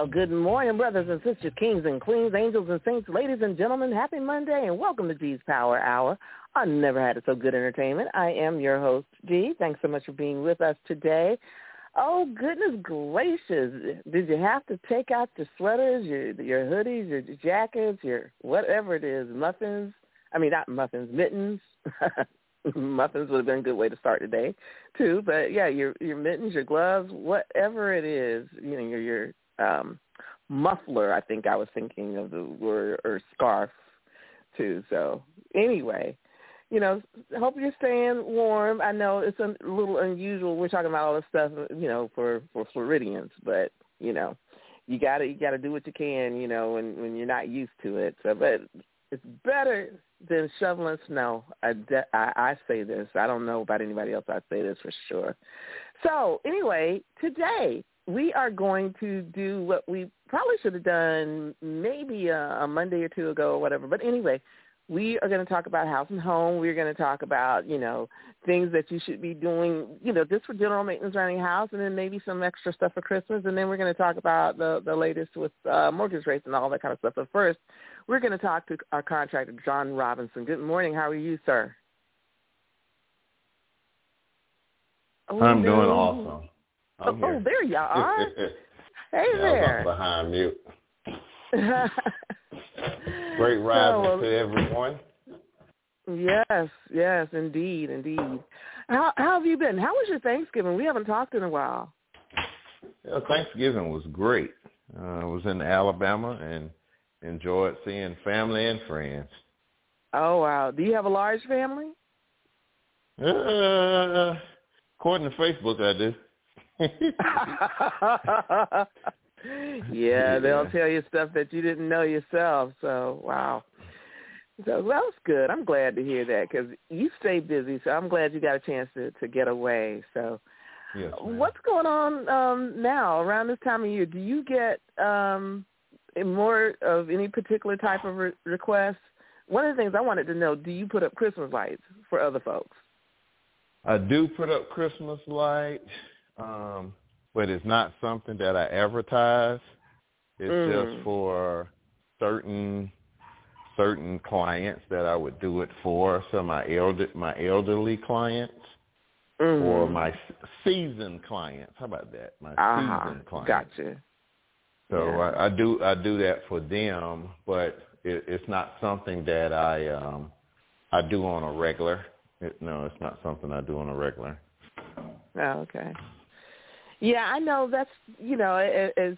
Well, good morning, brothers and sisters, kings and queens, angels and saints, ladies and gentlemen. Happy Monday and welcome to G's Power Hour. I never had it so good entertainment. I am your host, G. Thanks so much for being with us today. Oh goodness gracious! Did you have to take out your sweaters, your your hoodies, your jackets, your whatever it is, muffins? I mean, not muffins, mittens. muffins would have been a good way to start today, too. But yeah, your your mittens, your gloves, whatever it is, you know, your your um, muffler. I think I was thinking of the word or scarf, too. So anyway, you know, hope you're staying warm. I know it's a little unusual. We're talking about all this stuff, you know, for for Floridians, but you know, you gotta you gotta do what you can, you know, when when you're not used to it. So, but it's better than shoveling snow. I de- I, I say this. I don't know about anybody else. I say this for sure. So anyway, today we are going to do what we probably should have done maybe a, a Monday or two ago or whatever. But anyway, we are going to talk about house and home. We're going to talk about, you know, things that you should be doing, you know, just for general maintenance around your house and then maybe some extra stuff for Christmas. And then we're going to talk about the, the latest with uh, mortgage rates and all that kind of stuff. But first, we're going to talk to our contractor, John Robinson. Good morning. How are you, sir? Oh, I'm doing awesome. I'm oh, here. there you are. Hey yeah, there. Behind mute. Great rising So, to everyone. Yes, yes, indeed, indeed. How how have you been? How was your Thanksgiving? We haven't talked in a while. Yeah, Thanksgiving was great. Uh, I was in Alabama and enjoyed seeing family and friends. Oh wow. Do you have a large family? Uh, according to Facebook, I do. yeah, they'll Yeah. tell you stuff that you didn't know yourself. So wow. So that was good. I'm glad to hear that because you stay busy. So I'm glad you got a chance to to get away. So yes, ma'am. what's going on um now around this time of year? Do you get um more of any particular type of re- requests? One of the things I wanted to know: Do you put up Christmas lights for other folks? I do put up Christmas lights, um, but it's not something that I advertise. It's Mm. just for certain certain clients that I would do it for. So my elder my elderly clients Mm. or my seasoned clients. How about that? My uh seasoned clients. Gotcha. So Yeah. I, I do I do that for them, but it, it's not something that I um I do on a regular. It, no, it's not something I do on a regular. Oh, okay. Yeah, I know that's you know,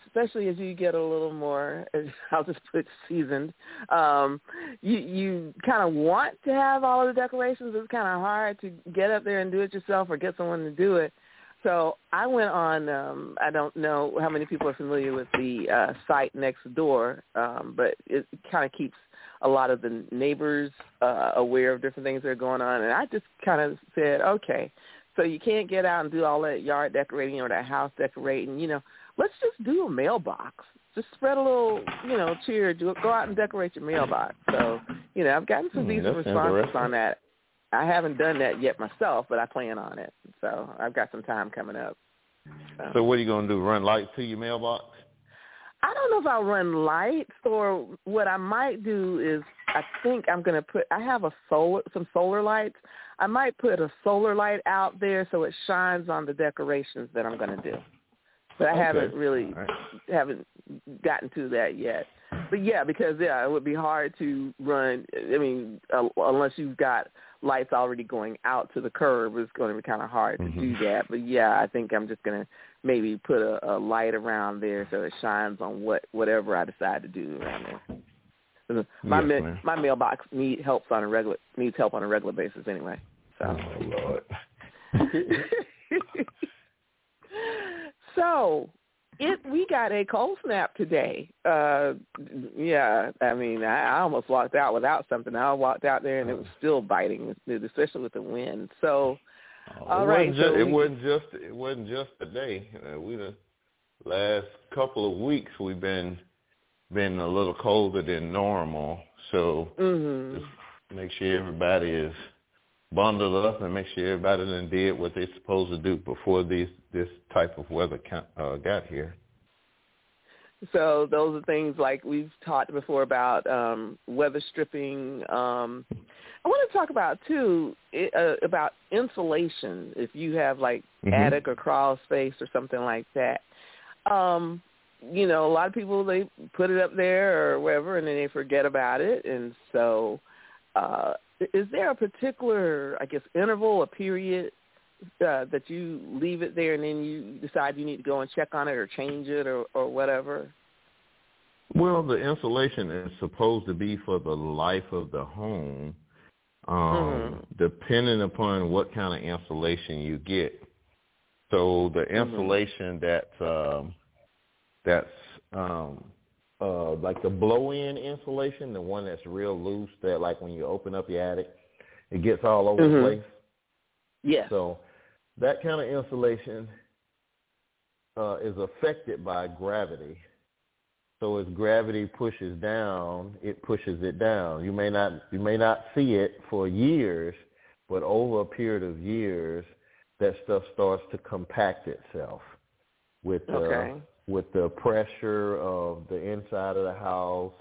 especially as you get a little more, I'll just put seasoned. Um, you you kind of want to have all of the decorations. It's kind of hard to get up there and do it yourself or get someone to do it. So I went on. um I don't know how many people are familiar with the uh, site Nextdoor, um, but it kind of keeps a lot of the neighbors uh, aware of different things that are going on. And I just kind of said, okay, so you can't get out and do all that yard decorating or that house decorating. You know, let's just do a mailbox. Just spread a little, you know, cheer. Do go out and decorate your mailbox. So, you know, I've gotten some Hmm, decent that's responses on that. I haven't done that yet myself, but I plan on it. So I've got some time coming up. So what are you gonna do? Run lights to your mailbox? I don't know if I'll run lights or what I might do is I think I'm going to put I have a solar some solar lights. I might put a solar light out there so it shines on the decorations that I'm going to do. but I Okay. haven't really All right. haven't gotten to that yet. But yeah, because yeah, it would be hard to run. I mean, uh, unless you've got lights already going out to the curb, it's going to be kind of hard to do Mhm. that. But yeah, I think I'm just going to maybe put a, a light around there so it shines on what whatever I decide to do around there. My Yes, ma- my mailbox need helps on a regular needs help on a regular basis anyway. So. Oh Lord. so it we got a cold snap today. Uh yeah, I mean I, I almost walked out without something. I walked out there and it was still biting, especially with the wind. So Oh, All it right, Wasn't just, so it we- wasn't just it wasn't just today. Uh, we the last couple of weeks we've been been a little colder than normal. So mhm. just make sure everybody is bundled up and make sure everybody done did what they're supposed to do before these this type of weather uh, got here. So those are things like we've talked before about um, weather stripping. Um, I want to talk about too i- uh, about insulation. If you have like Mhm. attic or crawl space or something like that, um, you know, a lot of people they put it up there or wherever, and then they forget about it. And so, uh, is there a particular, I guess, interval, a period uh, that you leave it there, and then you decide you need to go and check on it or change it or or whatever? Well, the insulation is supposed to be for the life of the home, um, Mhm. depending upon what kind of insulation you get. So the Mm-hmm. insulation that's um, that's um, uh, like the blow-in insulation, the one that's real loose, that like when you open up your attic, it gets all over Mhm. the place. Yes. So that kind of insulation uh, is affected by gravity. So as gravity pushes down, it pushes it down. You may not you may not see it for years, but over a period of years, that stuff starts to compact itself with Okay. With the pressure of the inside of the house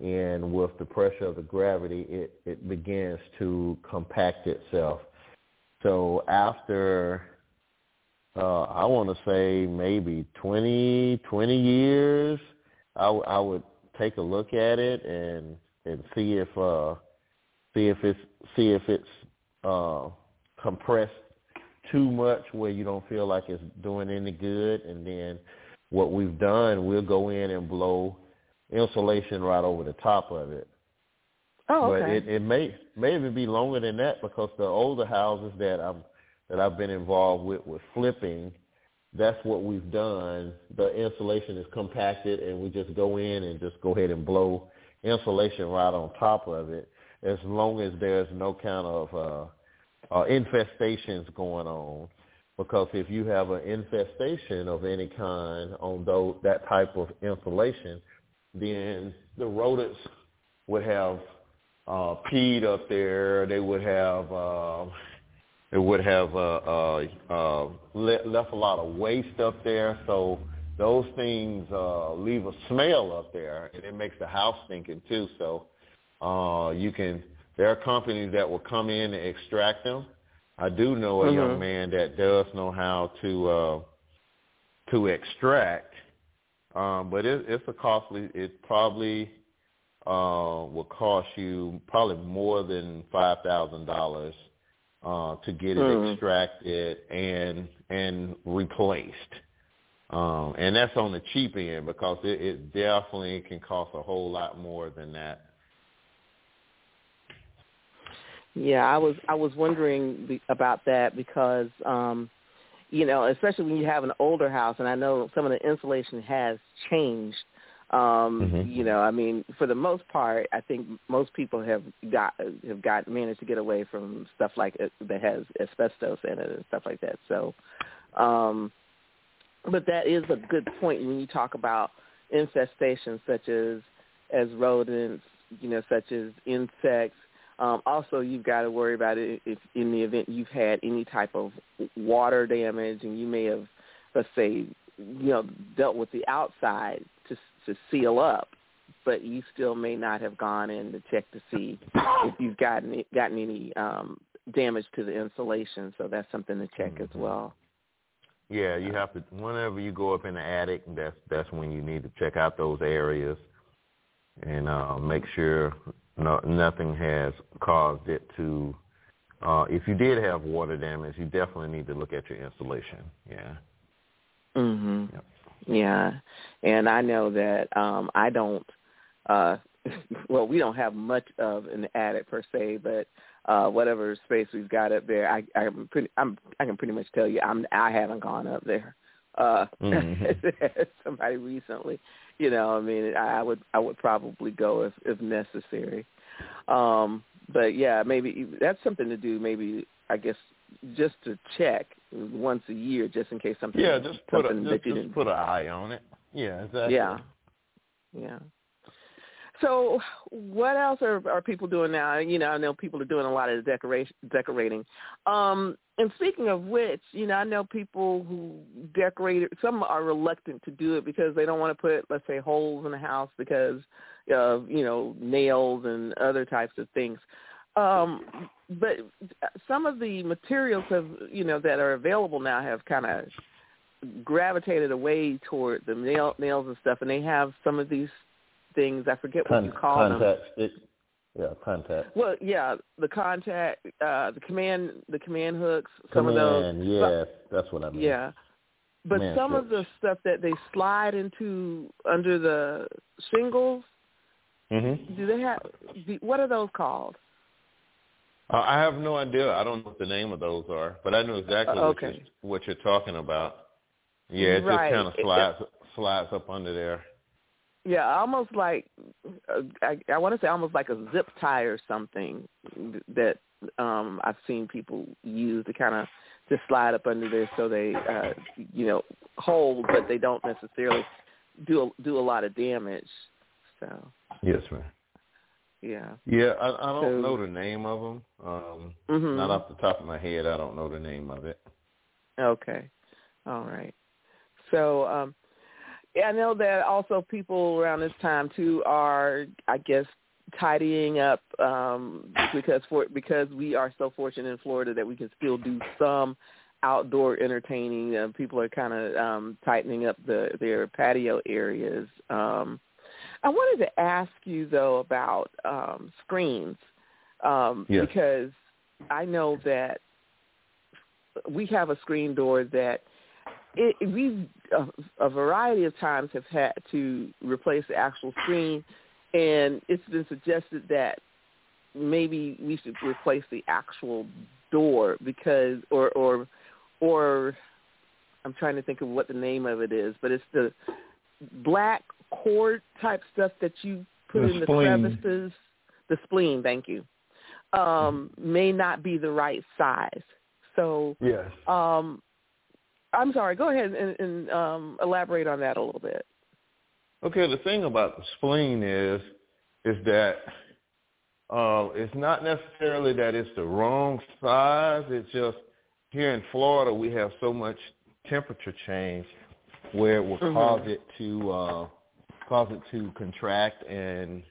and with the pressure of the gravity, it, it begins to compact itself. So after, uh, I want to say maybe 20, 20 years, I, w- I would take a look at it and, and see if, uh, see if it's, see if it's, uh, compressed too much where you don't feel like it's doing any good. And then what we've done, we'll go in and blow insulation right over the top of it. Oh, But it, it may may even be longer than that because the older houses that I'm that I've been involved with with flipping, that's what we've done. The insulation is compacted and we just go in and just go ahead and blow insulation right on top of it as long as there's no kind of uh, uh infestations going on. Because if you have an infestation of any kind on those that type of insulation, then the rodents would have uh, peed up there. They would have uh, they would have uh, uh, uh, le- left a lot of waste up there. So those things uh, leave a smell up there, and it makes the house stinking too. So uh, you can there are companies that will come in and extract them. I do know a young Mhm. man that does know how to uh, to extract, um, but it, it's a costly. It probably uh, will cost you probably more than five thousand dollars uh, to get it Hmm. extracted and and replaced. Um, and that's on the cheap end because it, it definitely can cost a whole lot more than that. Yeah, I was I was wondering about that because um you know, especially when you have an older house and I know some of the insulation has changed. Um, Mhm. you know, I mean, for the most part, I think most people have got have got managed to get away from stuff like it that has asbestos in it and stuff like that. So um but that is a good point when you talk about infestations such as as rodents, you know, such as insects. Um, also, you've got to worry about it if in the event you've had any type of water damage, and you may have, let's say, you know, dealt with the outside to to seal up, but you still may not have gone in to check to see if you've gotten gotten any um, damage to the insulation. So that's something to check as well. Yeah, you have to. Whenever you go up in the attic, that's that's when you need to check out those areas and uh, make sure no, nothing has caused it to. Uh, if you did have water damage, you definitely need to look at your installation. Yeah. Mhm. Yep. Yeah, and I know that um I don't. uh Well, we don't have much of an attic per se, but uh whatever space we've got up there, I I'm pretty I'm I can pretty much tell you I'm I haven't gone up there. Uh Mhm. somebody recently, you know, I mean, I, would I would probably go if if necessary. Um but yeah, maybe that's something to do maybe I guess just to check once a year just in case something Yeah, just put a, just, just put an eye on it. Yeah, exactly. yeah. Yeah. So, what else are are people doing now? You know, I know people are doing a lot of decoration decorating. Um, and speaking of which, you know, I know people who decorate. Some are reluctant to do it because they don't want to put, let's say, holes in the house because of you know nails and other types of things. Um, but some of the materials have, you know, that are available now have kind of gravitated away toward the nail, nails and stuff, and they have some of these things. I forget what Con- you call them. contact. Yeah, contact. Well, yeah, the contact, uh, the command, the command hooks, some of those. Command, yes, that's what I mean. Yeah, but Command some of the stuff that they slide into under the shingles, Mhm. do they have? What are those called? Uh, I have no idea. I don't know what the name of those are, but I know exactly Uh, what, you're, what you're talking about. Yeah, it Right. just kind of It- slides slides up under there. Yeah, almost like uh, I, I want to say almost like a zip tie or something that um I've seen people use to kind of just slide up under there so they uh you know hold, but they don't necessarily do do a lot of damage. So Yes, ma'am. yeah. Yeah, I, I don't So- know the name of them. Um, Mhm. Not off the top of my head, I don't know the name of it. Okay. All right. So, um I know that also people around this time too are I guess tidying up um because for because we are so fortunate in Florida that we can still do some outdoor entertaining. Uh, people are kind of um tightening up the their patio areas. Um I wanted to ask you though about um screens. Um Yes. because I know that we have a screen door that it, we a, a variety of times have had to replace the actual screen, and it's been suggested that maybe we should replace the actual door because, or or or I'm trying to think of what the name of it is, but it's the black cord type stuff that you put The in the spleen. crevices. The spleen, thank you, um, may not be the right size. So Yes. um, I'm sorry. Go ahead and, and um, elaborate on that a little bit. Okay, the thing about the spleen is is that uh, it's not necessarily that it's the wrong size. It's just here in Florida we have so much temperature change where it will Mhm. cause it to uh, cause it to contract and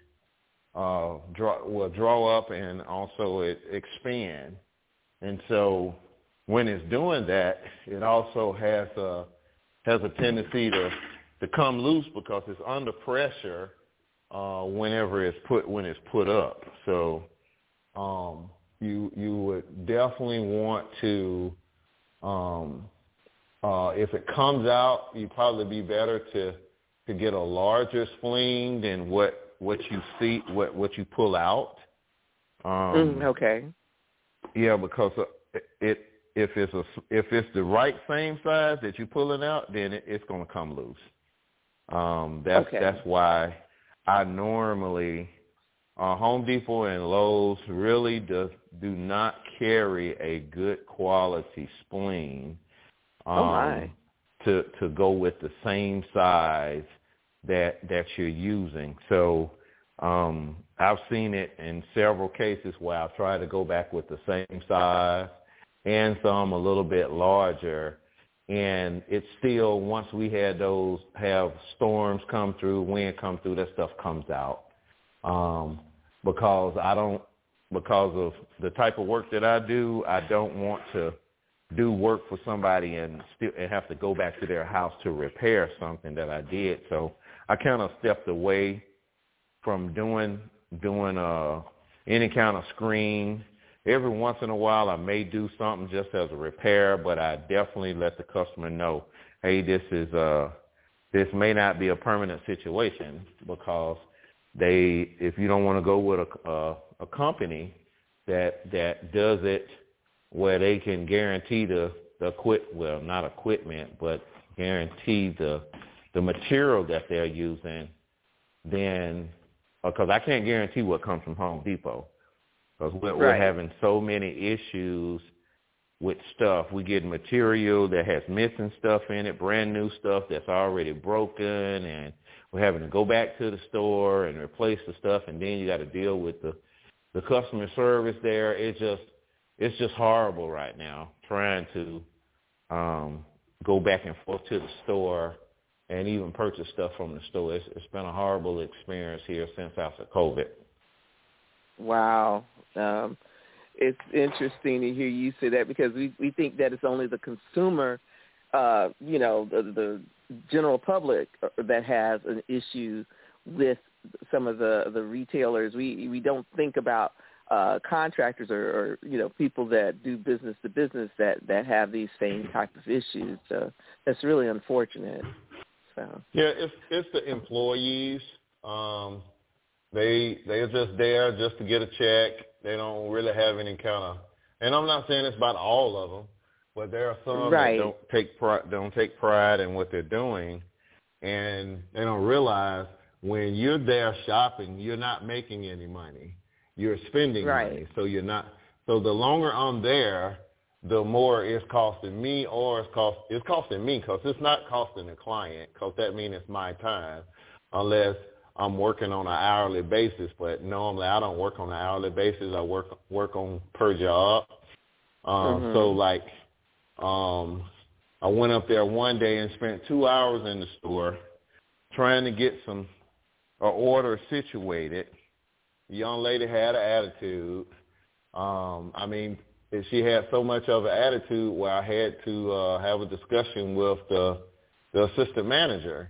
uh, draw will draw up and also it expand. And so when it's doing that, it also has a has a tendency to to come loose because it's under pressure uh, whenever it's put when it's put up. So um, you you would definitely want to um, uh, if it comes out, you probably be better to to get a larger spleen than what what you see what what you pull out. Um, Mm, okay. yeah, because uh, it if it's a if it's the right same size that you're pulling out, then it, it's going to come loose. Um, that's Okay. that's why I normally uh, Home Depot and Lowe's really does do not carry a good quality spleen. Um, Oh, my. To to go with the same size that that you're using. So um, I've seen it in several cases where I've tried to go back with the same size and some a little bit larger. And it's still, once we had those, have storms come through, wind come through, that stuff comes out. Um, because I don't, because of the type of work that I do, I don't want to do work for somebody and still and have to go back to their house to repair something that I did. So I kind of stepped away from doing doing uh any kind of screen. Every once in a while, I may do something just as a repair, but I definitely let the customer know, hey, this is uh this may not be a permanent situation because they if you don't want to go with a a, a company that that does it where they can guarantee the the equip well not equipment but guarantee the the material that they're using, then because I can't guarantee what comes from Home Depot because we're, Right. we're having so many issues with stuff. We get material that has missing stuff in it, brand new stuff that's already broken, and we're having to go back to the store and replace the stuff, and then you got to deal with the the customer service there. It's just it's just horrible right now trying to um, go back and forth to the store and even purchase stuff from the store. It's, it's been a horrible experience here since after COVID. Wow. Um, it's interesting to hear you say that because we we think that it's only the consumer, uh, you know, the, the general public that has an issue with some of the the retailers. We we don't think about uh, contractors or, or you know people that do business to business that that have these same type of issues. So that's really unfortunate. So Yeah, it's it's the employees. Um, they they're just there just to get a check. They don't really have any kind of. And I'm not saying it's about all of them, but there are some Right. that don't take pride don't take pride in what they're doing, and they don't realize when you're there shopping, you're not making any money. You're spending Right. money, so you're not. So the longer I'm there, the more it's costing me, or it's cost it's costing me because it's not costing the client because that means it's my time, unless I'm working on an hourly basis. But normally I don't work on an hourly basis. I work work on per job. Um, Mhm. So like, um, I went up there one day and spent two hours in the store trying to get some a order situated. The young lady had an attitude. Um, I mean, she had so much of an attitude where I had to uh, have a discussion with the the assistant manager,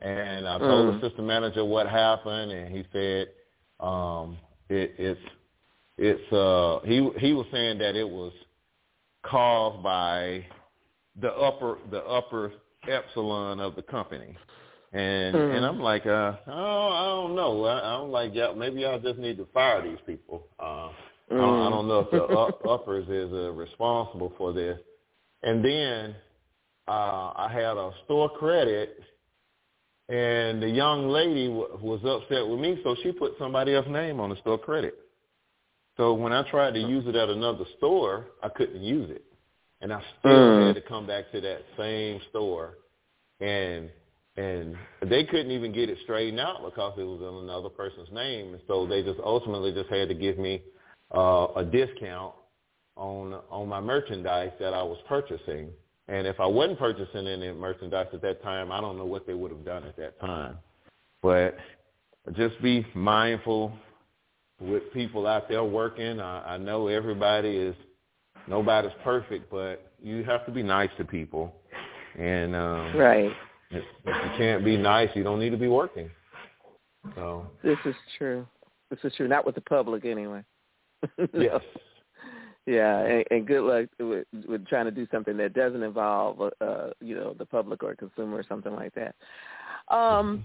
and I told Mm. the system manager what happened, and he said um, it, it's it's uh, he he was saying that it was caused by the upper the upper epsilon of the company. And Mhm. and I'm like, uh, oh, I don't know. I, I'm like, yeah, maybe y'all just need to fire these people. Uh, I, don't, I don't know if the up, uppers is uh, responsible for this. And then uh, I had a store credit, and the young lady w- was upset with me, so she put somebody else's name on the store credit. So when I tried to use it at another store, I couldn't use it, and I still Mm. had to come back to that same store, and and they couldn't even get it straightened out because it was in another person's name, and so they just ultimately just had to give me uh, a discount on on my merchandise that I was purchasing. And if I wasn't purchasing any merchandise at that time, I don't know what they would have done at that time. But just be mindful with people out there working. I, I know everybody is nobody's perfect, but you have to be nice to people. And um, right. if, if you can't be nice, you don't need to be working. So This is true. This is true. Not with the public, anyway. yes, Yeah, and, and good luck with, with trying to do something that doesn't involve, uh, you know, the public or consumer or something like that. Um,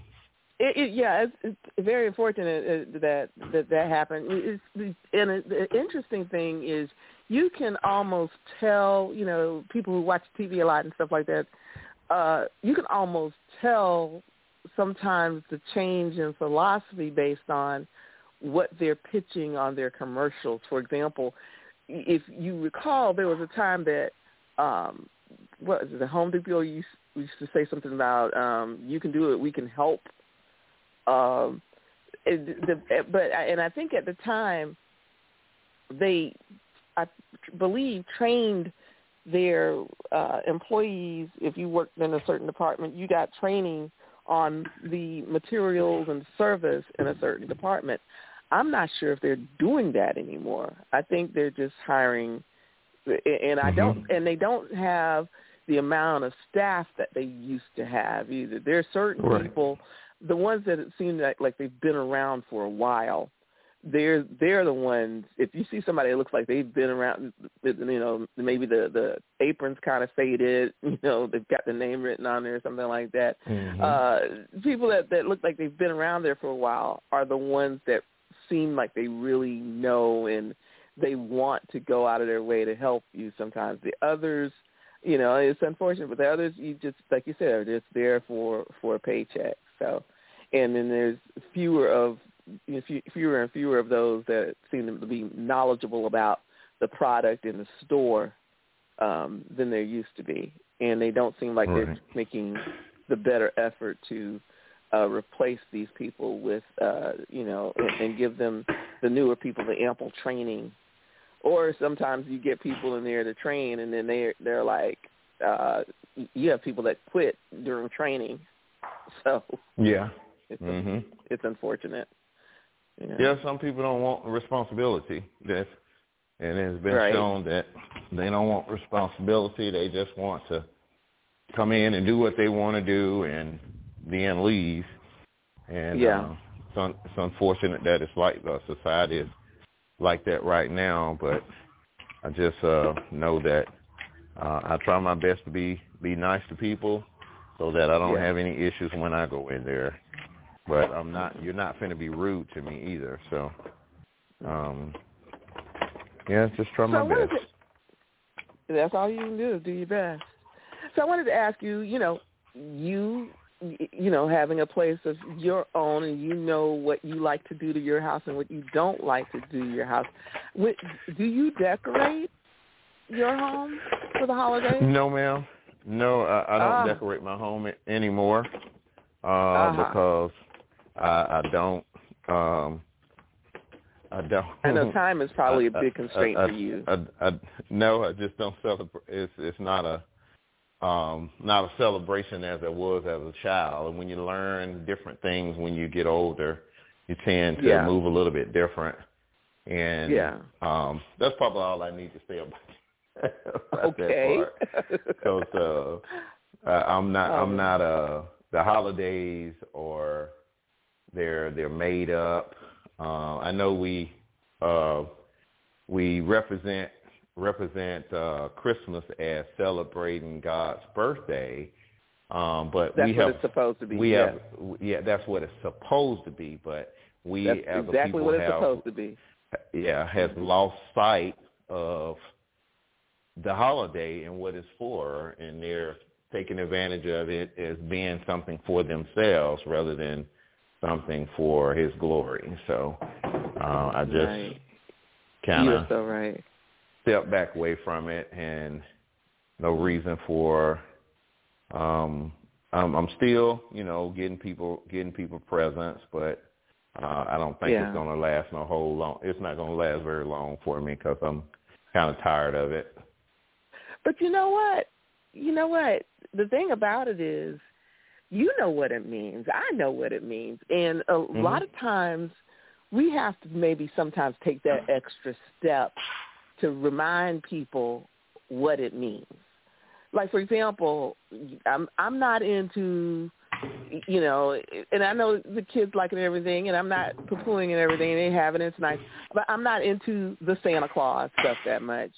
it, it, yeah, it's, it's very unfortunate uh, that that that happened. It's, it's, and it, the interesting thing is, you can almost tell, you know, people who watch TV a lot and stuff like that. Uh, you can almost tell sometimes the change in philosophy based on what they're pitching on their commercials. For example, if you recall, there was a time that um, what is it, the Home Depot used, used to say something about um, "You can do it, we can help." Um, it, the, but and I think at the time they, I believe, trained their uh, employees. If you worked in a certain department, you got training on the materials and service in a certain department. I'm not sure if they're doing that anymore. I think they're just hiring and I Mhm. don't, and they don't have the amount of staff that they used to have either. There are certain Right. people, the ones that it seem like like they've been around for a while. They're they're the ones. If you see somebody that looks like they've been around, you know, maybe the the apron's kind of faded. You know, they've got the name written on there or something like that. Mhm. Uh, people that that look like they've been around there for a while are the ones that seem like they really know and they want to go out of their way to help you. Sometimes the others, you know, it's unfortunate, but the others, you just like you said, are just there for for a paycheck. So, and then there's fewer of you know, fewer and fewer of those that seem to be knowledgeable about the product in the store um, than there used to be, and they don't seem like they're making the better effort to uh, replace these people with, uh, you know, and, and give them the newer people the ample training. Or sometimes you get people in there to train, and then they they're like, uh, you have people that quit during training, so Yeah. it's Mhm. it's unfortunate. You know? Yeah, some people don't want responsibility. That's and it's been Right. shown that they don't want responsibility. They just want to come in and do what they want to do and then leave. And Yeah. uh, it's, un- it's unfortunate that it's like the society is like that right now. But I just uh, know that uh, I try my best to be be nice to people so that I don't Yeah. have any issues when I go in there but I'm not. You're not finna be rude to me either. So, um, yeah, just try my So is best. That's all you can do is do your best. So I wanted to ask you, you know, you you know, having a place of your own and you know what you like to do to your house and what you don't like to do to your house. Wh- Do you decorate your home for the holidays? No, ma'am. No, I, I don't Ah. decorate my home a- anymore uh, Uh-huh. because I, I don't. Um, I don't. I know time is probably a I- big I- constraint I- for you. I, I, no, I just don't celebrate. It's it's not a um not a celebration as it was as a child. And when you learn different things when you get older, you tend to Yeah. move a little bit different. And Yeah. um that's probably all I need to say about, about Okay. that part. Because uh, I'm not Oh. I'm not uh the holidays or they're they're made up. Uh, I know we uh, we represent represent uh, Christmas as celebrating God's birthday, um, but That's we what have it's supposed to be. we yes. have yeah that's what it's supposed to be, but we That's as a exactly people what it's have supposed to be. yeah has lost sight of the holiday and what it's for, and they're taking advantage of it as being something for themselves rather than something for His glory. So uh, I just Right. kind You're of so right. Step back away from it, and no reason for. Um, I'm, I'm still, you know, getting people getting people presents, but uh, I don't think Yeah. it's going to last no whole long. It's not going to last very long for me because I'm kind of tired of it. But you know what? You know what? The thing about it is, you know what it means. I know what it means. And a Mm-hmm. lot of times we have to maybe sometimes take that extra step to remind people what it means. Like for example, I'm I'm not into you know, and I know the kids like it and everything, and I'm not poo-pooing and everything, and they have it, and it's nice. But I'm not into the Santa Claus stuff that much.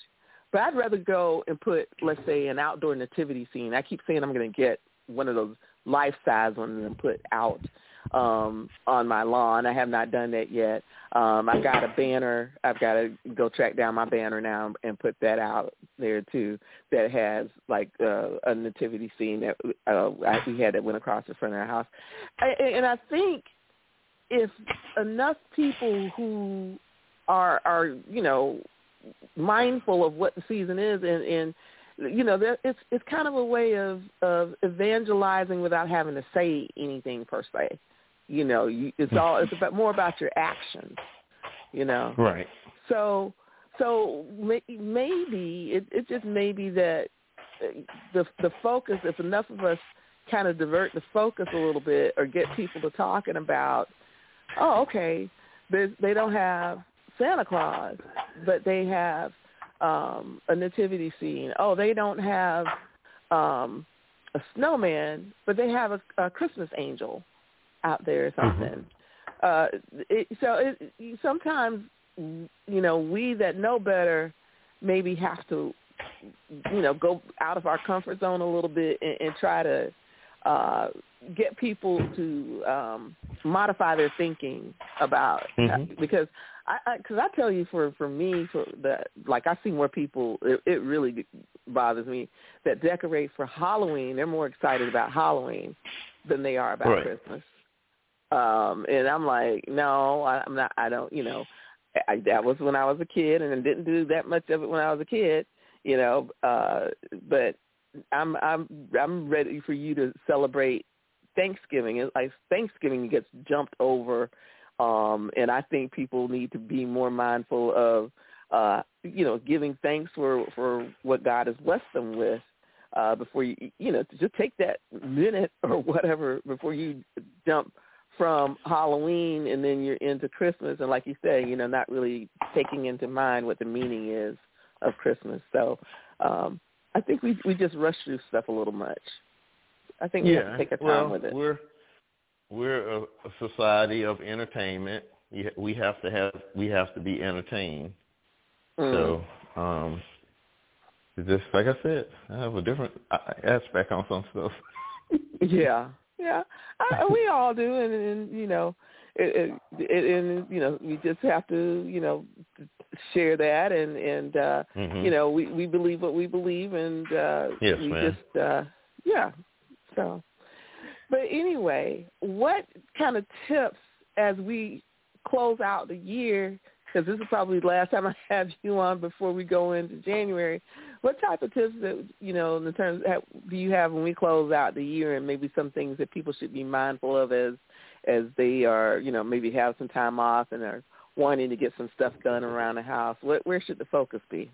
But I'd rather go and put, let's say, an outdoor nativity scene. I keep saying I'm going to get one of those life-size ones and put out um, on my lawn. I have not done that yet. Um, I've got a banner. I've got to go track down my banner now and put that out there too. That has like uh, a nativity scene that uh, we had that went across the front of our house. I, and I think if enough people who are are you know mindful of what the season is and and you know there, it's it's kind of a way of of evangelizing without having to say anything per se you know you, it's all it's about more about your actions you know Right. so so may, maybe it it just may be that uh, the the focus if enough of us kind of divert the focus a little bit or get people to talking about oh okay there's they don't have Santa Claus but they have um, a nativity scene. Oh, they don't have um, a snowman, but they have a, a Christmas angel out there or something. Mm-hmm. Uh, it, so it, sometimes, you know, we that know better maybe have to, you know, go out of our comfort zone a little bit and, and try to uh, get people to um, modify their thinking about mm-hmm. because I because I, I tell you for for me for the like I see more people it, it really bothers me that decorate for Halloween they're more excited about Halloween than they are about right. Christmas um and I'm like no I, I'm not I don't you know I, that was when I was a kid and I didn't do that much of it when I was a kid you know uh but I'm I'm I'm ready for you to celebrate Thanksgiving. It's like Thanksgiving gets jumped over, um, and I think people need to be more mindful of uh, you know giving thanks for for what God has blessed them with. Uh, before you, you know, just take that minute or whatever before you jump from Halloween and then you're into Christmas. And like you say, you know, not really taking into mind what the meaning is of Christmas. So, um, I think we we just rush through stuff a little much. I think we yeah. have to take our well, time with it. We're we're a, a society of entertainment. We have to have we have to be entertained. Mm. So, um, just like I said, I have a different aspect on some stuff. yeah, yeah, I, we all do, and, and you know, it, it, it, and you know, we just have to, you know, share that and and uh mm-hmm. you know we we believe what we believe and uh yes, we man. just uh yeah so but anyway what kind of tips as we close out the year because this is probably the last time I have you on before we go into January. What type of tips that you know in terms do you have when we close out the year, and maybe some things that people should be mindful of as as they are you know maybe have some time off and are wanting to get some stuff done around the house? What, where should the focus be?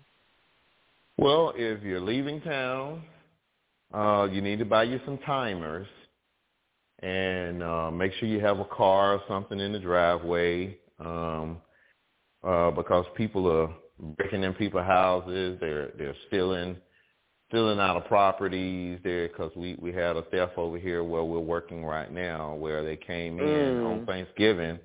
Well, if you're leaving town, uh, you need to buy you some timers and uh, make sure you have a car or something in the driveway um, uh, because people are breaking in people's houses. They're they're stealing stealing out of properties there because we we had a theft over here where we're working right now where they came in mm. on Thanksgiving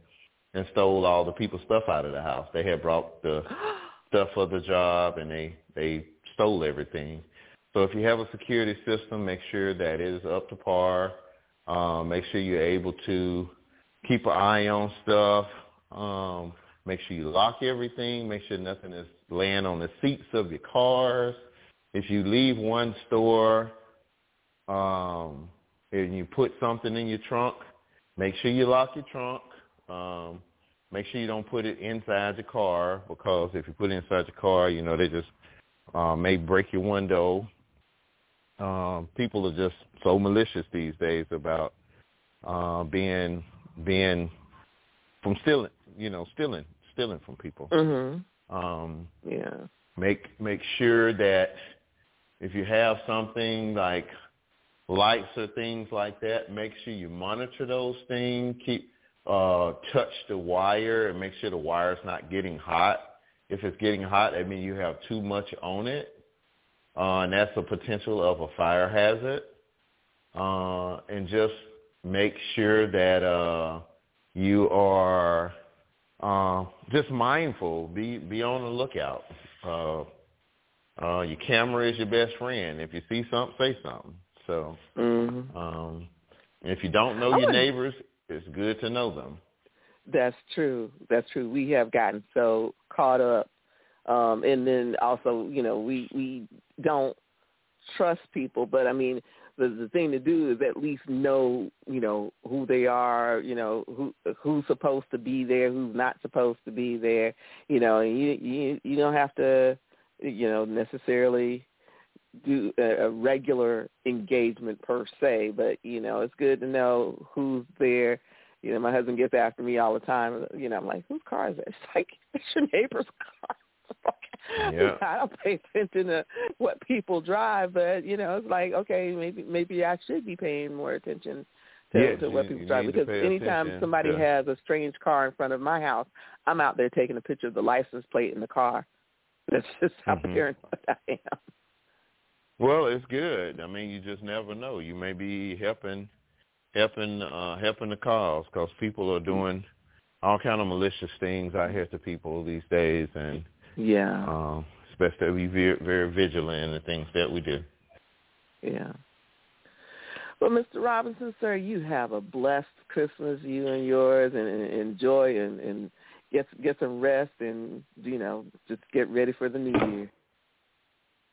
and stole all the people's stuff out of the house. They had brought the stuff for the job and they they stole everything. So if you have a security system, make sure that it is up to par. Um, make sure you're able to keep an eye on stuff. Um, make sure you lock everything. Make sure nothing is laying on the seats of your cars. If you leave one store um, and you put something in your trunk, make sure you lock your trunk. Um, make sure you don't put it inside the car because if you put it inside the car, you know they just uh, may break your window. Um, people are just so malicious these days about uh, being being from stealing, you know, stealing stealing from people. Mm-hmm. Um, yeah. Make make sure that if you have something like lights or things like that, make sure you monitor those things. Keep uh, touch the wire and make sure the wire is not getting hot. If it's getting hot, I mean you have too much on it, uh, and that's a potential of a fire hazard. Uh, and just make sure that uh, you are uh, just mindful. Be be on the lookout. Uh, uh, your camera is your best friend. If you see something, say something. So, mm-hmm. um, if you don't know your neighbors, it's good to know them. That's true. That's true. We have gotten so caught up, um, and then also, you know, we we don't trust people. But I mean, the the thing to do is at least know, you know, who they are. You know, who who's supposed to be there, who's not supposed to be there. You know, and you you you don't have to, you know, necessarily do a, a regular engagement per se, but you know, it's good to know who's there. You know, my husband gets after me all the time. You know, I'm like, whose car is it? It's like it's your neighbor's car. Yeah. I don't pay attention to what people drive, but you know, it's like okay, maybe maybe I should be paying more attention to, yes, to what you, people you drive because anytime attention. somebody yeah. has a strange car in front of my house, I'm out there taking a picture of the license plate in the car That's just how Mhm. paranoid I am. Well, it's good. I mean, you just never know. You may be helping, helping, uh, helping the cause because people are doing all kind of malicious things out here to people these days, and Yeah, um, especially to be very, very vigilant in the things that we do. yeah. Well, Mr. Robinson, sir, you have a blessed Christmas, you and yours, and, and enjoy and, and get get some rest, and you know, just get ready for the new year.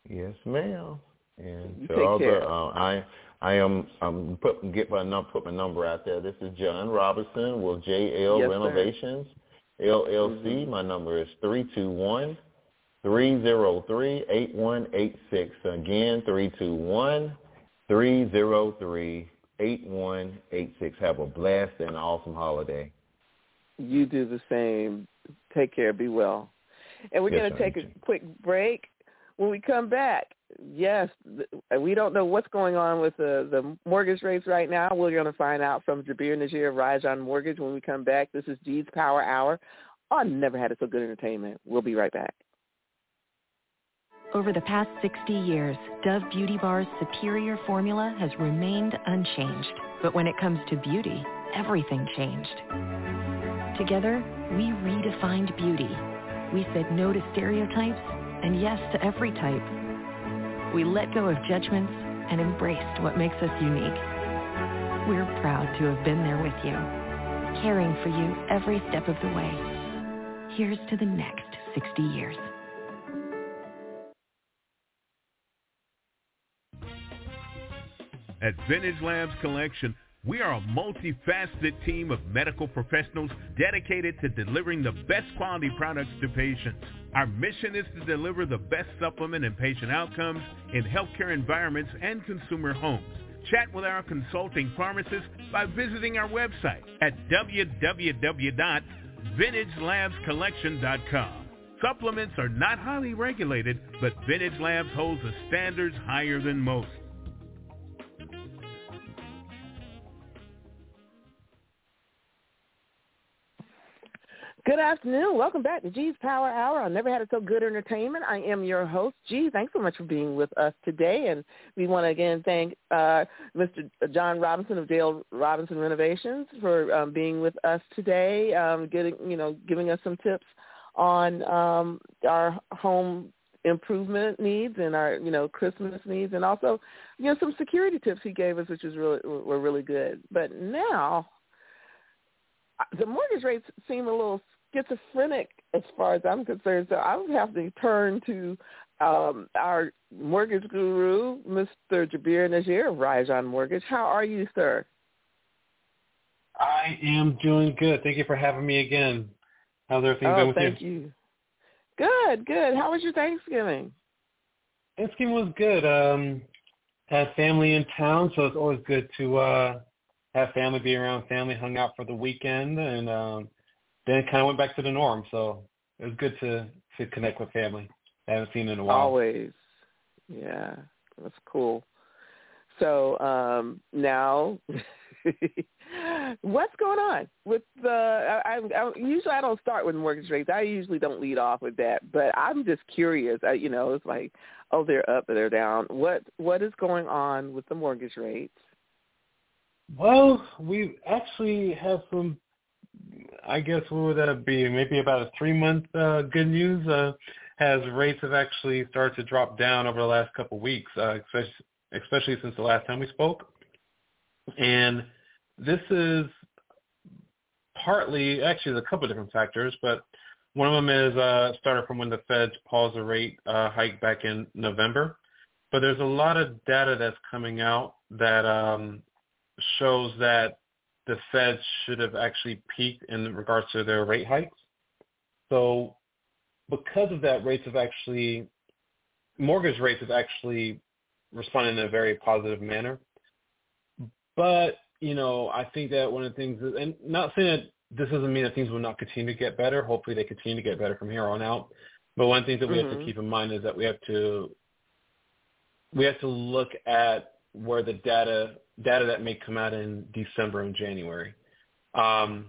Yes, ma'am. And You to take all care. the, uh, I, I am, I'm put get my number, put my number out there. This is John Robinson with JL Yes, sir. LLC. Mhm. My number is three two one three zero three eight one eight six. Again, three two one three zero three eight one eight six. Have a blessed and awesome holiday. You do the same. Take care. Be well. And we're Yes, going to take a quick break. When we come back, yes, th- uh, we don't know what's going on with the, the mortgage rates right now. We're going to find out from Jabir Najir of Rise on Mortgage when we come back. This is G's Power Hour on Never Had It So Good Entertainment. We'll be right back. Over the past 60 years, Dove Beauty Bar's superior formula has remained unchanged. But when it comes to beauty, everything changed. Together, we redefined beauty. We said no to stereotypes and yes to every type. We let go of judgments and embraced what makes us unique. We're proud to have been there with you, caring for you every step of the way. Here's to the next 60 years. At Vintage Labs Collection, we are a multifaceted team of medical professionals dedicated to delivering the best quality products to patients. Our mission is to deliver the best supplement and patient outcomes in healthcare environments and consumer homes. Chat with our consulting pharmacists by visiting our website at www.vintagelabscollection.com. Supplements are not highly regulated, but Vintage Labs holds the standards higher than most. Good afternoon. Welcome back to G's Power Hour on Never Had It So Good Entertainment. I am your host, G. Thanks so much for being with us today. And we want to again thank uh, Mr. John Robinson of Dale Robinson Renovations for um, being with us today, um, getting you know giving us some tips on um, our home improvement needs and our you know Christmas needs, and also you know some security tips he gave us, which was really were really good. But now the mortgage rates seem a little schizophrenic as far as I'm concerned. So I would have to turn to um, our mortgage guru, Mr. Jabir Najir of Rise on Mortgage. How are you, sir? I am doing good. Thank you for having me again. How's everything been oh, with thank you? you. Good, good. How was your Thanksgiving? Thanksgiving was good. Um, had family in town, so it's always good to uh, have family be around family, hung out for the weekend, and um, then kind of went back to the norm. So it was good to to connect with family. I haven't seen in a while. Always. Yeah, that's cool. So um, now, what's going on with the? I, I, I usually I don't start with mortgage rates. I usually don't lead off with that, but I'm just curious. I, you know, it's like, oh, they're up or they're down. What what is going on with the mortgage rates? Well, we actually have some. I guess what would that be? Maybe about a three month uh, good news. Uh, rates have actually started to drop down over the last couple of weeks, uh, especially, especially since the last time we spoke. And this is partly, actually, there's a couple of different factors, but one of them is uh, started from when the Feds paused the rate uh, hike back in November. But there's a lot of data that's coming out that um, shows that the Fed should have actually peaked in regards to their rate hikes. So because of that, rates have actually, mortgage rates have actually responded in a very positive manner. But, you know, I think that one of the things, is, and not saying that this doesn't mean that things will not continue to get better. Hopefully they continue to get better from here on out. But one thing that we have to Mhm. keep in mind is that we have to, we have to look at where the data data that may come out in December and January. Um,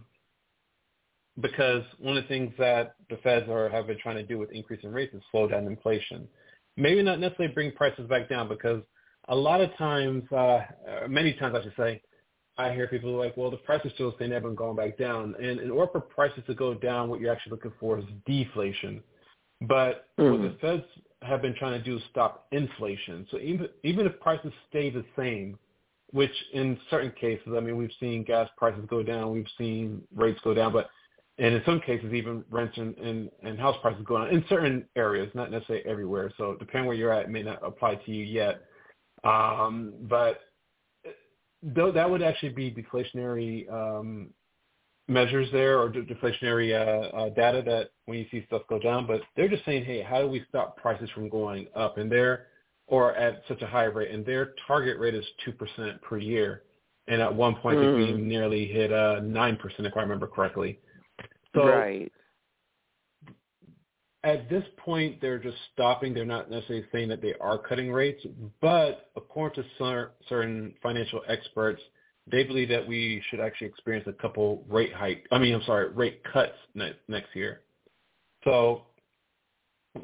because one of the things that the Feds are have been trying to do with increasing rates is slow down inflation. Maybe not necessarily bring prices back down because a lot of times, uh, many times I should say, I hear people like, well, the prices still up and going back down. And in order for prices to go down, what you're actually looking for is deflation. But mm. what the. Feds have been trying to do is stop inflation. So even even if prices stay the same, which in certain cases, I mean, we've seen gas prices go down, we've seen rates go down, but and in some cases even rents and, and, and house prices go down in certain areas, not necessarily everywhere. So depending where you're at, it may not apply to you yet. Um, but though that would actually be deflationary um, measures there or deflationary uh, uh, data that when you see stuff go down, but they're just saying, hey, how do we stop prices from going up? And they're or at such a high rate, and their target rate is two percent per year, and at one point mm. we nearly hit uh, nine percent if I remember correctly. So right at this point, they're just stopping. They're not necessarily saying that they are cutting rates, but according to certain financial experts, they believe that we should actually experience a couple rate hike. I mean, I'm sorry, rate cuts next year. So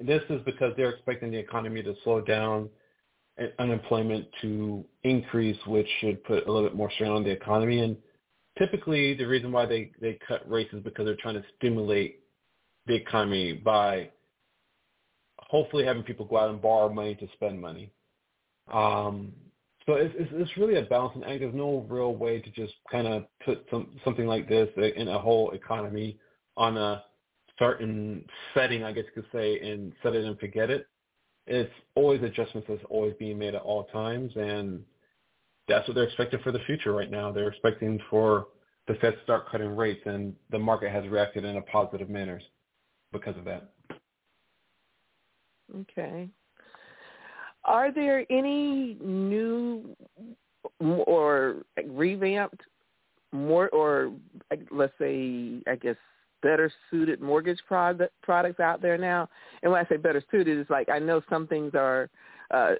this is because they're expecting the economy to slow down and unemployment to increase, which should put a little bit more strain on the economy. And typically, the reason why they they cut rates is because they're trying to stimulate the economy by hopefully having people go out and borrow money to spend money. Um, so it's, it's, it's really a balancing act. There's no real way to just kind of put some, something like this in a whole economy on a certain setting, I guess you could say, and set it and forget it. It's always adjustments that's always being made at all times, and that's what they're expecting for the future right now. They're expecting for the Fed to start cutting rates, and the market has reacted in a positive manner because of that. Okay. Are there any new or revamped more or let's say I guess better suited mortgage product, products out there now? And when I say better suited, it's like I know some things are uh,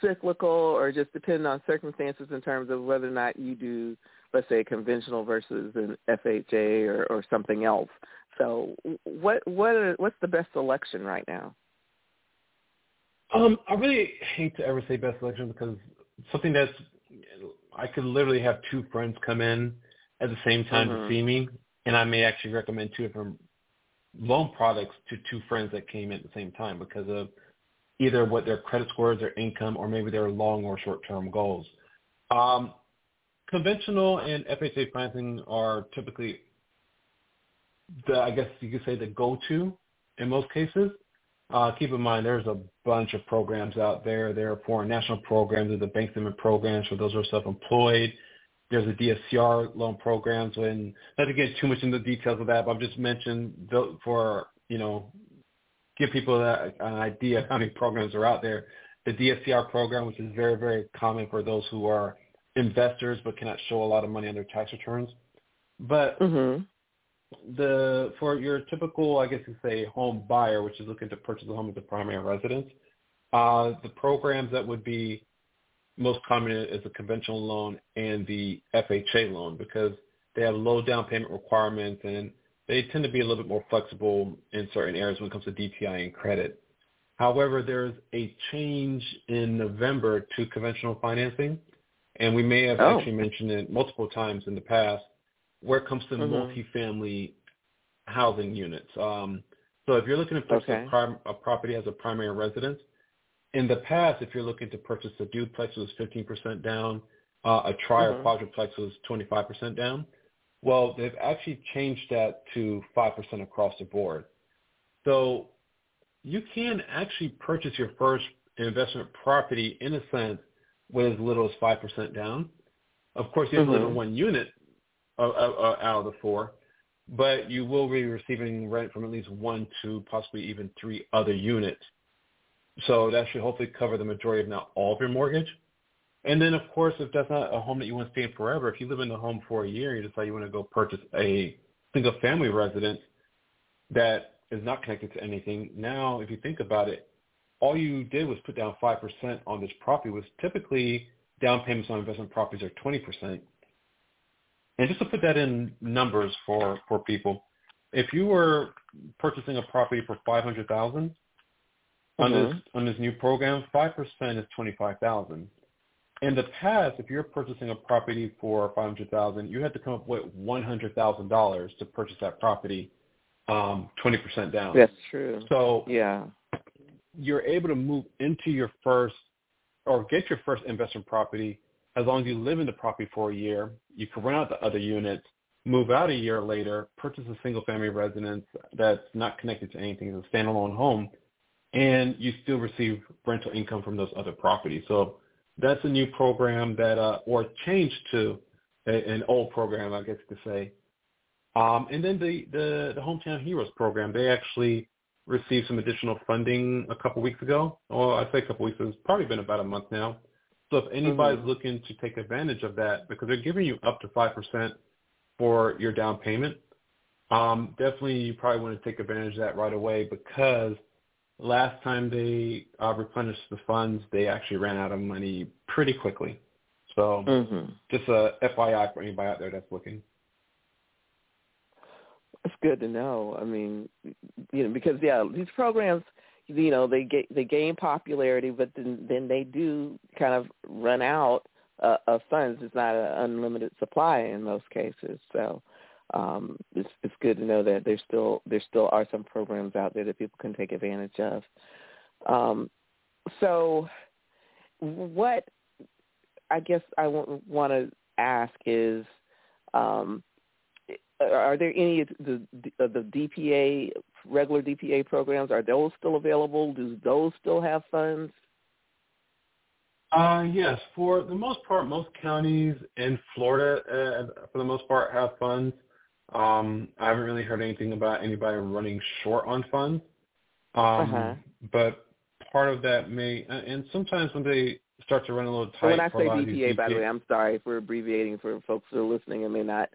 cyclical or just depend on circumstances in terms of whether or not you do, let's say, conventional versus an FHA or, or something else. So what what what's the best selection right now? Um, I really hate to ever say best selection because something that's I could literally have two friends come in at the same time mm-hmm. to see me, and I may actually recommend two different loan products to two friends that came in at the same time because of either what their credit scores, their income, or maybe their long or short-term goals. Um, conventional and FHA financing are typically the, I guess you could say the go-to in most cases. Uh, keep in mind, there's a bunch of programs out there. There are foreign national programs. There's the bank statement programs for those who are self-employed. There's the DSCR loan programs. And not to get too much into the details of that, but I've just mentioned for, you know, give people that, an idea of how many programs are out there. The DSCR program, which is very, very common for those who are investors but cannot show a lot of money on their tax returns. But mm-hmm the for your typical, I guess you say, home buyer, which is looking to purchase a home as a primary residence, uh, the programs that would be most common is a conventional loan and the FHA loan because they have low down payment requirements and they tend to be a little bit more flexible in certain areas when it comes to DTI and credit. However, there's a change in November to conventional financing, and we may have oh. actually mentioned it multiple times in the past where it comes to mm-hmm. multifamily housing units. Um, so if you're looking to purchase okay. a, prim- a property as a primary residence, in the past, if you're looking to purchase a duplex, it was 15% down. Uh, a tri mm-hmm. or quadruplex was 25% down. Well, they've actually changed that to 5% across the board. So you can actually purchase your first investment property in a sense with as little as 5% down. Of course, you have mm-hmm. to live in one unit, uh, uh, out of the four, but you will be receiving rent from at least one, two, possibly even three other units. So that should hopefully cover the majority, if not all, of your mortgage. And then, of course, if that's not a home that you want to stay in forever, if you live in the home for a year and you decide you want to go purchase a single-family residence that is not connected to anything, now, if you think about it, all you did was put down 5% on this property, was typically down payments on investment properties are 20%. And just to put that in numbers for for people, if you were purchasing a property for five hundred thousand on this on this new program, five percent is twenty five thousand. In the past, if you're purchasing a property for five hundred thousand, you had to come up with one hundred thousand dollars to purchase that property, um, twenty percent down. That's true. So Yeah. you're able to move into your first or get your first investment property as long as you live in the property for a year. You can rent out the other units, move out a year later, purchase a single family residence that's not connected to anything, it's a standalone home, and you still receive rental income from those other properties. So that's a new program that, uh, or change to a, an old program, I guess you could say. Um, and then the, the, the Hometown Heroes program, they actually received some additional funding a couple weeks ago. Well, I say a couple weeks, it's probably been about a month now. So if anybody's looking to take advantage of that, because they're giving you up to 5% for your down payment, um, definitely you probably want to take advantage of that right away because last time they uh, replenished the funds, they actually ran out of money pretty quickly. So Mhm. just a FYI for anybody out there that's looking. It's good to know. I mean, you know, because yeah, these programs, you know, they get they gain popularity, but then then they do kind of run out uh, of funds. It's not an unlimited supply in most cases. So um, it's it's good to know that there's still there still are some programs out there that people can take advantage of. Um, so, what I guess I want to ask is. Um, are there any of the of the DPA regular DPA programs? Are those still available? Do those still have funds? Uh, yes, for the most part, most counties in Florida, uh, for the most part, have funds. Um, I haven't really heard anything about anybody running short on funds. Um, Uh-huh. But part of that may, and sometimes when they start to run a little tight. So when I say a lot of these DPA, by the way, I'm sorry for abbreviating for folks who are listening and may not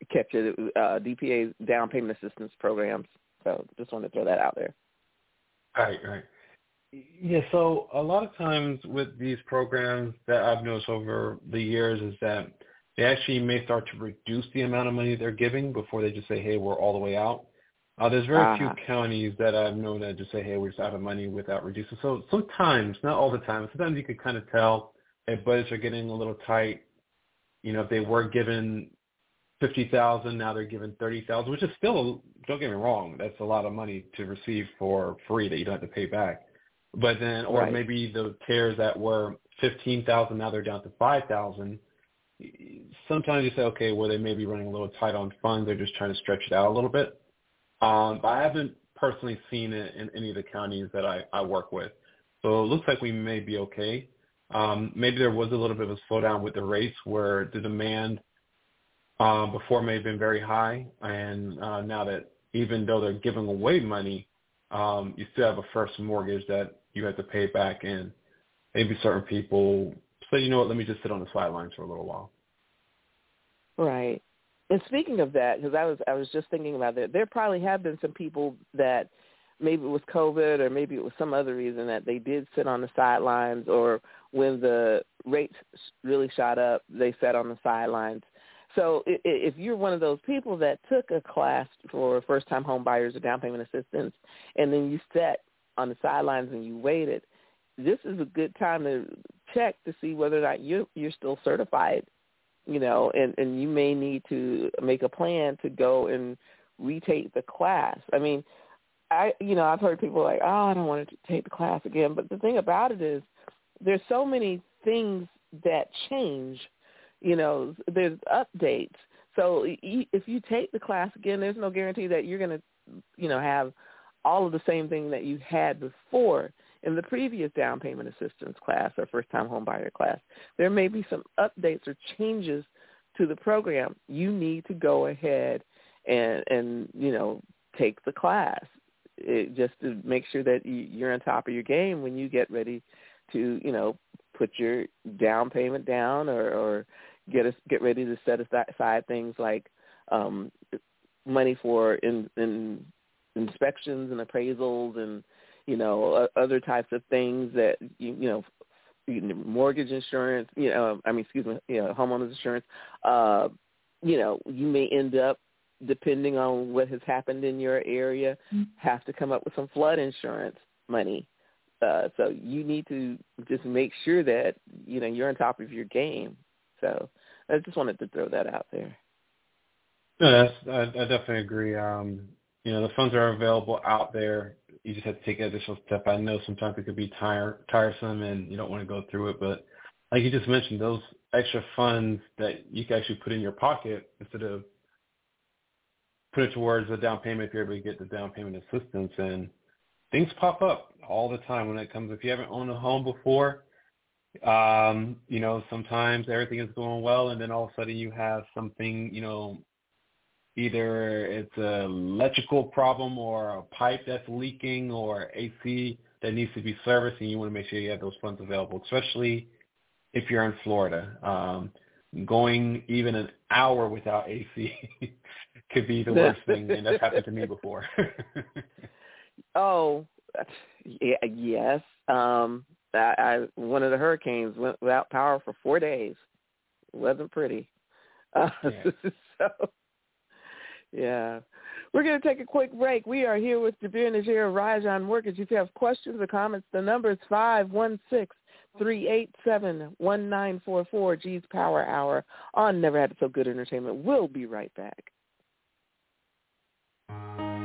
it. Uh, DPA down payment assistance programs. So just want to throw that out there. Right, right. Yeah, so a lot of times with these programs that I've noticed over the years is that they actually may start to reduce the amount of money they're giving before they just say, hey, we're all the way out. Uh, there's very Uh-huh. few counties that I've known that just say, hey, we're just out of money without reducing. So sometimes, not all the time, sometimes you could kind of tell if budgets are getting a little tight. You know, if they were given fifty thousand, now they're given thirty thousand, which is still don't get me wrong, that's a lot of money to receive for free that you don't have to pay back. But then, or Right. maybe the tiers that were fifteen thousand, now they're down to five thousand. Sometimes you say, okay, well they may be running a little tight on funds, they're just trying to stretch it out a little bit. Um, but I haven't personally seen it in any of the counties that I, I work with. So it looks like we may be okay. Um, maybe there was a little bit of a slowdown with the rates where the demand uh, before may have been very high, and uh, now that even though they're giving away money, um, you still have a first mortgage that you have to pay back, and maybe certain people say, you know what, let me just sit on the sidelines for a little while. Right. And speaking of that, because I was I was just thinking about that, there probably have been some people that maybe it was COVID or maybe it was some other reason that they did sit on the sidelines, or when the rates really shot up, they sat on the sidelines. So if you're one of those people that took a class for first-time home buyers or down payment assistance, and then you sat on the sidelines and you waited, this is a good time to check to see whether or not you you're still certified you know, and, and you may need to make a plan to go and retake the class. I mean, I you know, I've heard people like, Oh, I don't want to take the class again but the thing about it is there's so many things that change, you know, there's updates. So if you take the class again, there's no guarantee that you're going to, you know, have all of the same thing that you had before in the previous down payment assistance class or first time home buyer class. There may be some updates or changes to the program. You need to go ahead and and you know take the class it, just to make sure that you, you're on top of your game when you get ready to you know put your down payment down or or get us get ready to set aside things like um money for in, in inspections and appraisals and you know other types of things that you, you know mortgage insurance you know i mean excuse me you know homeowners insurance uh you know, you may end up, depending on what has happened in your area, have to come up with some flood insurance money. Uh, so you need to just make sure that you know you're on top of your game. So I just wanted to throw that out there. No, that's, I, I definitely agree. Um, you know, the funds are available out there. You just have to take an additional step. I know sometimes it could be tire, tiresome and you don't want to go through it, but like you just mentioned, those extra funds that you can actually put in your pocket instead of put it towards a down payment if you're able to get the down payment assistance and things pop up all the time when it comes if you haven't owned a home before um you know sometimes everything is going well and then all of a sudden you have something you know either it's a electrical problem or a pipe that's leaking or AC that needs to be serviced and you want to make sure you have those funds available especially if you're in Florida um going even an hour without AC could be the worst thing and that's happened to me before oh yes. Um, I, I one of the hurricanes went without power for four days. It wasn't pretty. Uh, yeah. so, yeah. We're going to take a quick break. We are here with Jabir Najir of Rajan Mortgage. If you have questions or comments, the number is five one six three eight seven one nine four four. G's Power Hour on Never Had It So Good Entertainment. We'll be right back.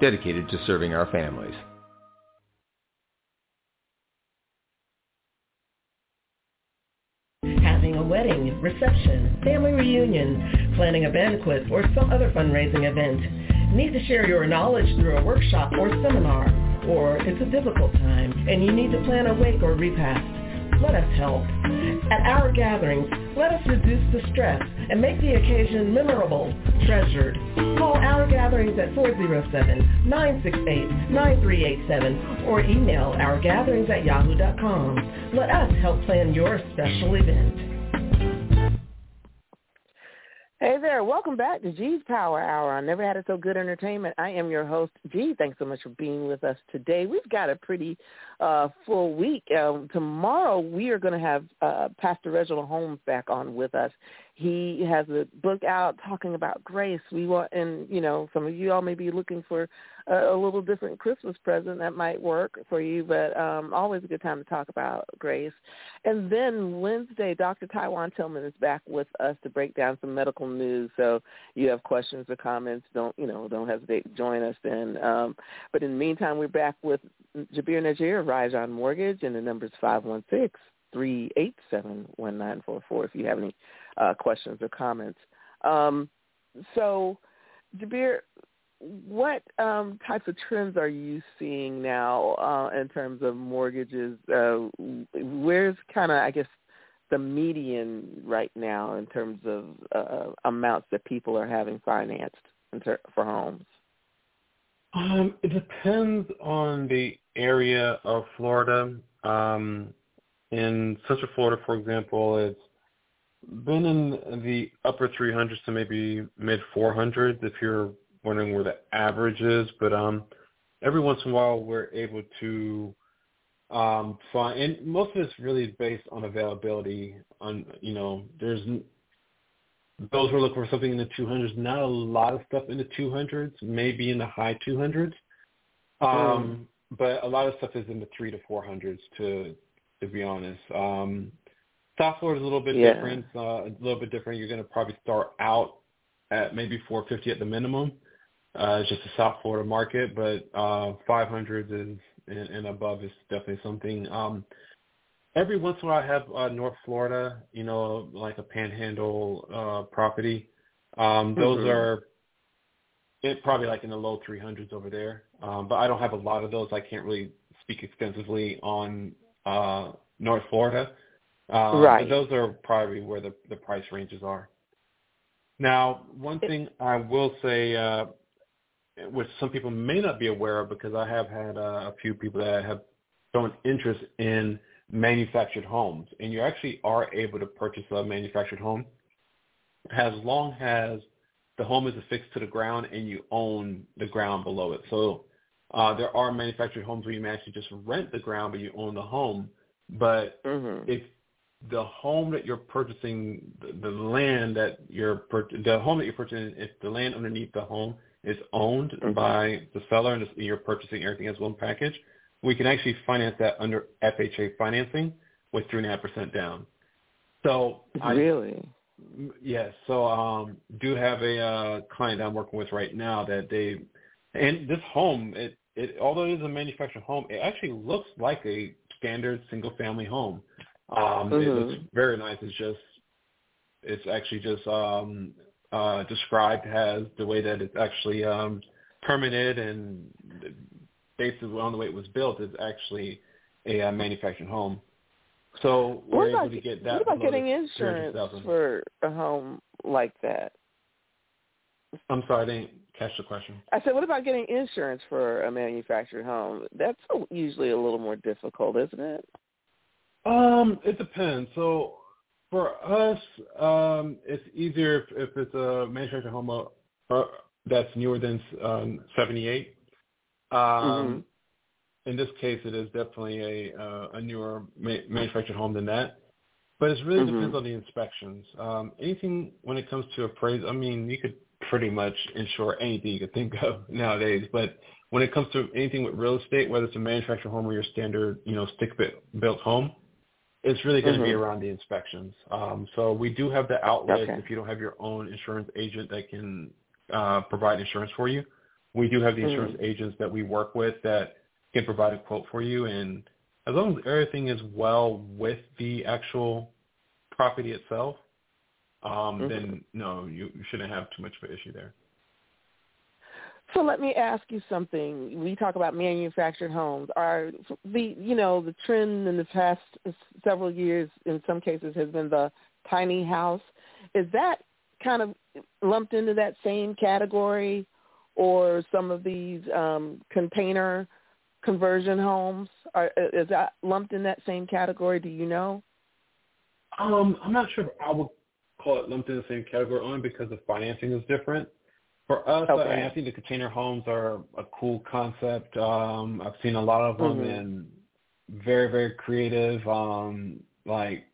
dedicated to serving our families. Having a wedding, reception, family reunion, planning a banquet, or some other fundraising event. Need to share your knowledge through a workshop or seminar, or it's a difficult time and you need to plan a wake or repast let us help. At our gatherings, let us reduce the stress and make the occasion memorable, treasured. Call our gatherings at 407-968-9387 or email ourgatherings at yahoo.com. Let us help plan your special event. There, welcome back to G's Power Hour I Never Had It So Good Entertainment. I am your host, G. Thanks so much for being with us today. We've got a pretty uh, full week. Um, tomorrow we are going to have uh, Pastor Reginald Holmes back on with us. He has a book out talking about grace. We want, and you know, some of you all may be looking for a, a little different Christmas present that might work for you, but um, always a good time to talk about grace. And then Wednesday, Dr. Taiwan Tillman is back with us to break down some medical news. So you have questions or comments, don't you know, don't hesitate to join us then. Um, but in the meantime, we're back with Jabir Najir of Rajan Mortgage, and the number is five one six three eight seven one nine four four. If you have any uh, questions or comments. Um, so, Jabir, what um, types of trends are you seeing now uh, in terms of mortgages? Uh, where's kind of, I guess, the median right now in terms of uh, amounts that people are having financed ter- for homes? Um, it depends on the area of Florida. Um, in Central Florida, for example, it's been in the upper 300s to maybe mid 400s if you're wondering where the average is. But um, every once in a while we're able to um, find, and most of it's really based on availability. On you know, there's those who are looking for something in the 200s. Not a lot of stuff in the 200s, maybe in the high 200s. Um, mm. But a lot of stuff is in the three to 400s to to be honest. Um, South Florida is a little bit yeah. different. Uh, a little bit different. You're going to probably start out at maybe 450 at the minimum. Uh, it's just a South Florida market, but uh, 500 is and, and above is definitely something. Um, every once in a while, I have uh, North Florida, you know, like a Panhandle uh, property. Um, those mm-hmm. are it probably like in the low 300s over there. Um, but I don't have a lot of those. I can't really speak extensively on uh, North Florida. Um, right. those are probably where the, the price ranges are. Now, one thing I will say, uh, which some people may not be aware of, because I have had uh, a few people that have shown interest in manufactured homes, and you actually are able to purchase a manufactured home as long as the home is affixed to the ground and you own the ground below it. So uh, there are manufactured homes where you may actually just rent the ground, but you own the home. But mm-hmm. if the home that you're purchasing, the, the land that you're the home that you're purchasing, if the land underneath the home is owned mm-hmm. by the seller and you're purchasing everything as one package, we can actually finance that under FHA financing with three and a half percent down. So really, I, yes. So um, do have a uh, client I'm working with right now that they and this home it it although it is a manufactured home, it actually looks like a standard single family home. Um, mm-hmm. It looks very nice. It's just it's actually just um, uh, described as the way that it's actually um, permitted and basically on the way it was built is actually a uh, manufactured home. So we're what able to get that. What about getting insurance for a home like that? I'm sorry, I didn't catch the question. I said, what about getting insurance for a manufactured home? That's usually a little more difficult, isn't it? Um, it depends. So for us, um, it's easier if, if it's a manufactured home uh, that's newer than um, 78. Um, mm-hmm. In this case, it is definitely a uh, a newer ma- manufactured home than that. But it really mm-hmm. depends on the inspections. Um, anything when it comes to appraisal, I mean, you could pretty much insure anything you could think of nowadays. But when it comes to anything with real estate, whether it's a manufactured home or your standard, you know, stick-built home, it's really going mm-hmm. to be around the inspections. Um, so we do have the outlet okay. if you don't have your own insurance agent that can uh, provide insurance for you. We do have the insurance mm-hmm. agents that we work with that can provide a quote for you. And as long as everything is well with the actual property itself, um, mm-hmm. then no, you, you shouldn't have too much of an issue there. So let me ask you something. We talk about manufactured homes. Are the you know the trend in the past several years, in some cases, has been the tiny house. Is that kind of lumped into that same category, or some of these um, container conversion homes? Are, is that lumped in that same category? Do you know? Um, I'm not sure if I would call it lumped in the same category only because the financing is different. For us, okay. I, I think the container homes are a cool concept. Um, I've seen a lot of them mm-hmm. and very, very creative. Um, like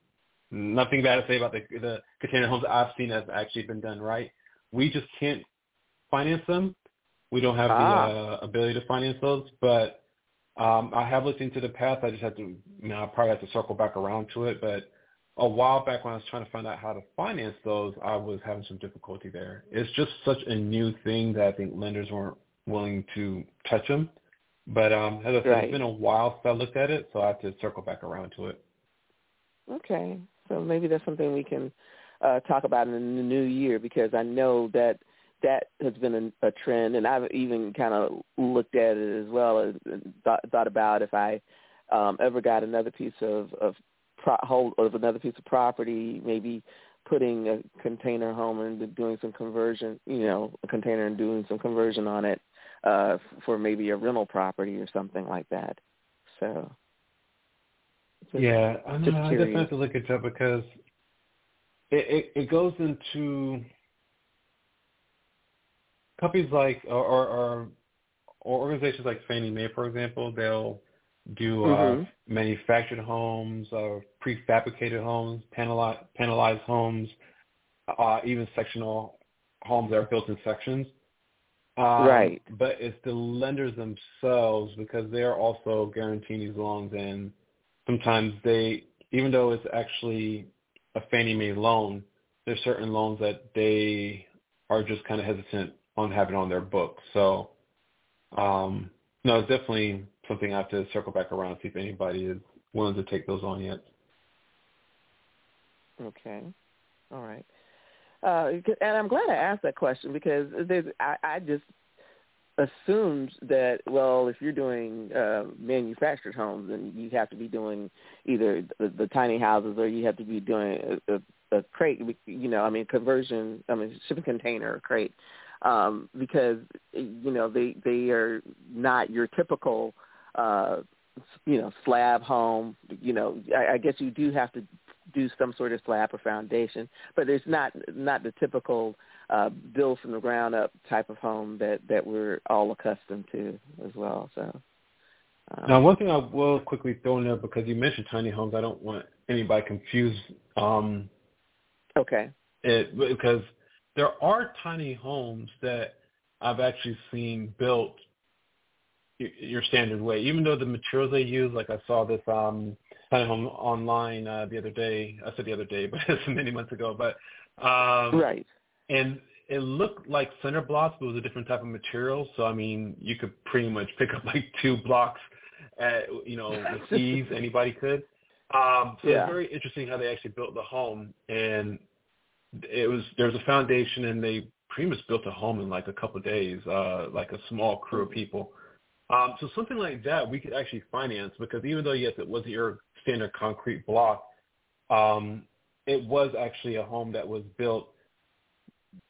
nothing bad to say about the, the container homes I've seen that's actually been done right. We just can't finance them. We don't have ah. the uh, ability to finance those, but um, I have looked into the past. I just have to, you know, I probably have to circle back around to it. But a while back when I was trying to find out how to finance those, I was having some difficulty there. It's just such a new thing that I think lenders weren't willing to touch them. But um, as I said, right. it's been a while since I looked at it, so I have to circle back around to it. Okay, so maybe that's something we can uh, talk about in the new year because I know that that has been a, a trend, and I've even kind of looked at it as well as thought, thought about if I um, ever got another piece of of pro- hold of another piece of property, maybe putting a container home and doing some conversion, you know, a container and doing some conversion on it uh, for maybe a rental property or something like that. So. Just, yeah, I know. I definitely have to look it up because it, it, it goes into companies like or, or, or organizations like Fannie Mae, for example, they'll do uh, mm-hmm. manufactured homes, uh, prefabricated homes, panelized, panelized homes, uh, even sectional homes that are built in sections. Um, right. But it's the lenders themselves because they're also guaranteeing these loans, and sometimes they, even though it's actually a Fannie Mae loan, there's certain loans that they are just kind of hesitant on having on their books. So, um, no, it's definitely something I have to circle back around see if anybody is willing to take those on yet. Okay, all right. Uh, and I'm glad I asked that question because I, I just assumed that well, if you're doing uh, manufactured homes, then you have to be doing either the, the tiny houses or you have to be doing a, a a crate. You know, I mean conversion. I mean shipping container crate um, because you know they they are not your typical uh, you know slab home. You know, I, I guess you do have to do some sort of slab or foundation, but there's not not the typical uh, build from the ground up type of home that that we're all accustomed to as well. So. Um, now, one thing I will quickly throw in there because you mentioned tiny homes, I don't want anybody confused. Um, okay. It because there are tiny homes that I've actually seen built your standard way, even though the materials they use, like I saw this um kind of home online uh, the other day. I said the other day, but it's many months ago. But um, right, and it looked like cinder blocks, but it was a different type of material. So I mean, you could pretty much pick up like two blocks at you know with ease. Anybody could. Um, so yeah. it's very interesting how they actually built the home, and it was there was a foundation, and they pretty much built a home in like a couple of days, uh, like a small crew of people. Um, so something like that we could actually finance because even though yes, it wasn't your standard concrete block, um, it was actually a home that was built,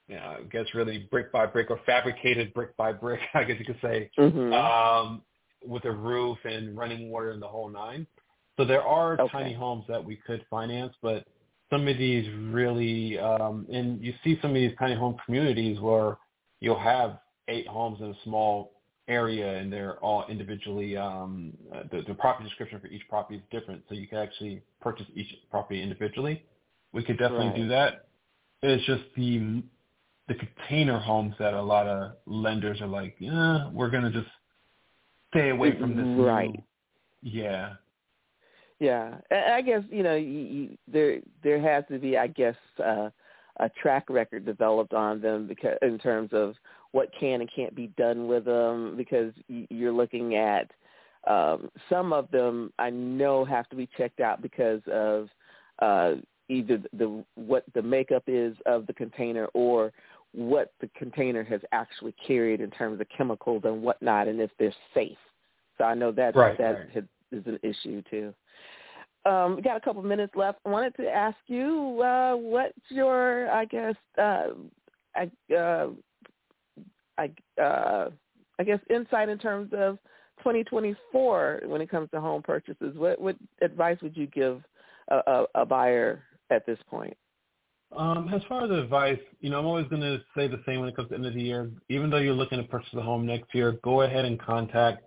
you know, I guess really brick by brick or fabricated brick by brick, I guess you could say, mm-hmm. um, with a roof and running water and the whole nine. So there are okay. tiny homes that we could finance, but some of these really, um, and you see some of these tiny home communities where you'll have eight homes in a small area and they're all individually, um, the, the property description for each property is different. So you can actually purchase each property individually. We could definitely right. do that. It's just the the container homes that a lot of lenders are like, yeah, we're to just stay away from this. Right. New. Yeah. Yeah, I guess you know you, you, there there has to be, I guess, uh, a track record developed on them because in terms of what can and can't be done with them, because you're looking at um, some of them I know have to be checked out because of uh, either the what the makeup is of the container or what the container has actually carried in terms of chemicals and whatnot, and if they're safe. So I know that right, that right. is an issue too. Um, we got a couple minutes left. I wanted to ask you, uh, what's your, I guess, uh, I, uh, I, uh, I guess, insight in terms of 2024 when it comes to home purchases? What, what advice would you give a, a, a buyer at this point? Um, as far as advice, you know, I'm always going to say the same when it comes to the end of the year. Even though you're looking to purchase a home next year, go ahead and contact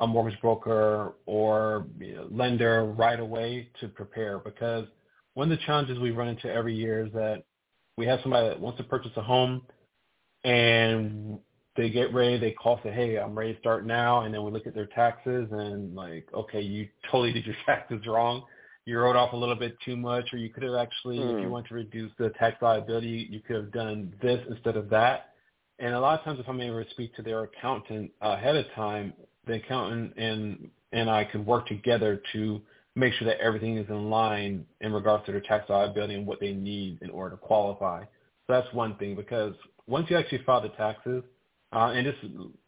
a mortgage broker or lender right away to prepare because one of the challenges we run into every year is that we have somebody that wants to purchase a home and they get ready, they call, say, hey, I'm ready to start now. And then we look at their taxes and like, okay, you totally did your taxes wrong. You wrote off a little bit too much, or you could have actually, mm. if you want to reduce the tax liability, you could have done this instead of that. And a lot of times if I'm able to speak to their accountant ahead of time, the accountant and and I could work together to make sure that everything is in line in regards to their tax liability and what they need in order to qualify. So that's one thing because once you actually file the taxes, uh, and this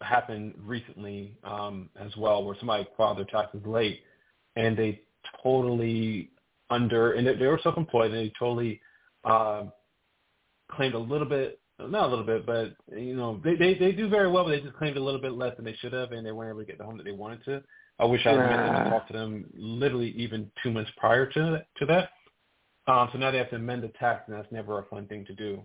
happened recently um, as well, where somebody filed their taxes late and they totally under and they were self-employed and they totally uh, claimed a little bit not a little bit, but you know they they they do very well, but they just claimed a little bit less than they should have, and they weren't able to get the home that they wanted to. I wish I had met them and talked to them literally even two months prior to to that. Um, so now they have to amend the tax, and that's never a fun thing to do.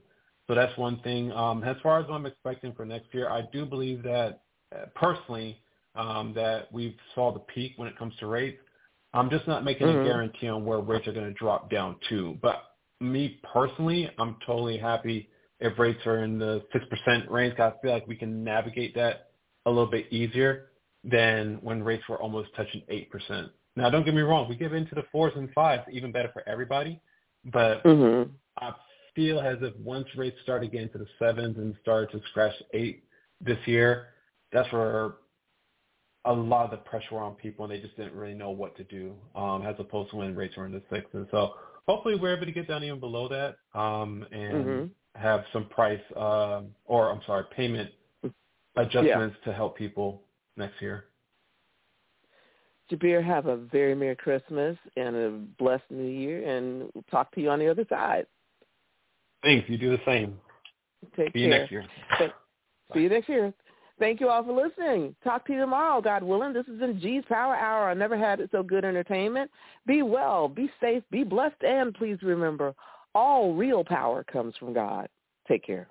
So that's one thing. Um, as far as what I'm expecting for next year, I do believe that uh, personally um, that we've saw the peak when it comes to rates. I'm just not making mm-hmm. a guarantee on where rates are going to drop down to. But me personally, I'm totally happy if rates are in the 6% range. I feel like we can navigate that a little bit easier than when rates were almost touching 8%. Now, don't get me wrong. We get into the fours and fives, even better for everybody. But mm-hmm. Feel as if once rates start again to the sevens and start to scratch eight this year, that's where a lot of the pressure on people and they just didn't really know what to do, um, as opposed to when rates were in the sixes. So hopefully we're able to get down even below that um, and mm-hmm. have some price uh, or I'm sorry, payment adjustments yeah. to help people next year. Jabir, have a very Merry Christmas and a blessed New Year, and we'll talk to you on the other side. Thanks. You do the same. Take See you next year. See you next year. Thank you all for listening. Talk to you tomorrow, God willing. This is in G's Power Hour. I never had it so good entertainment. Be well, be safe, be blessed, and please remember, all real power comes from God. Take care.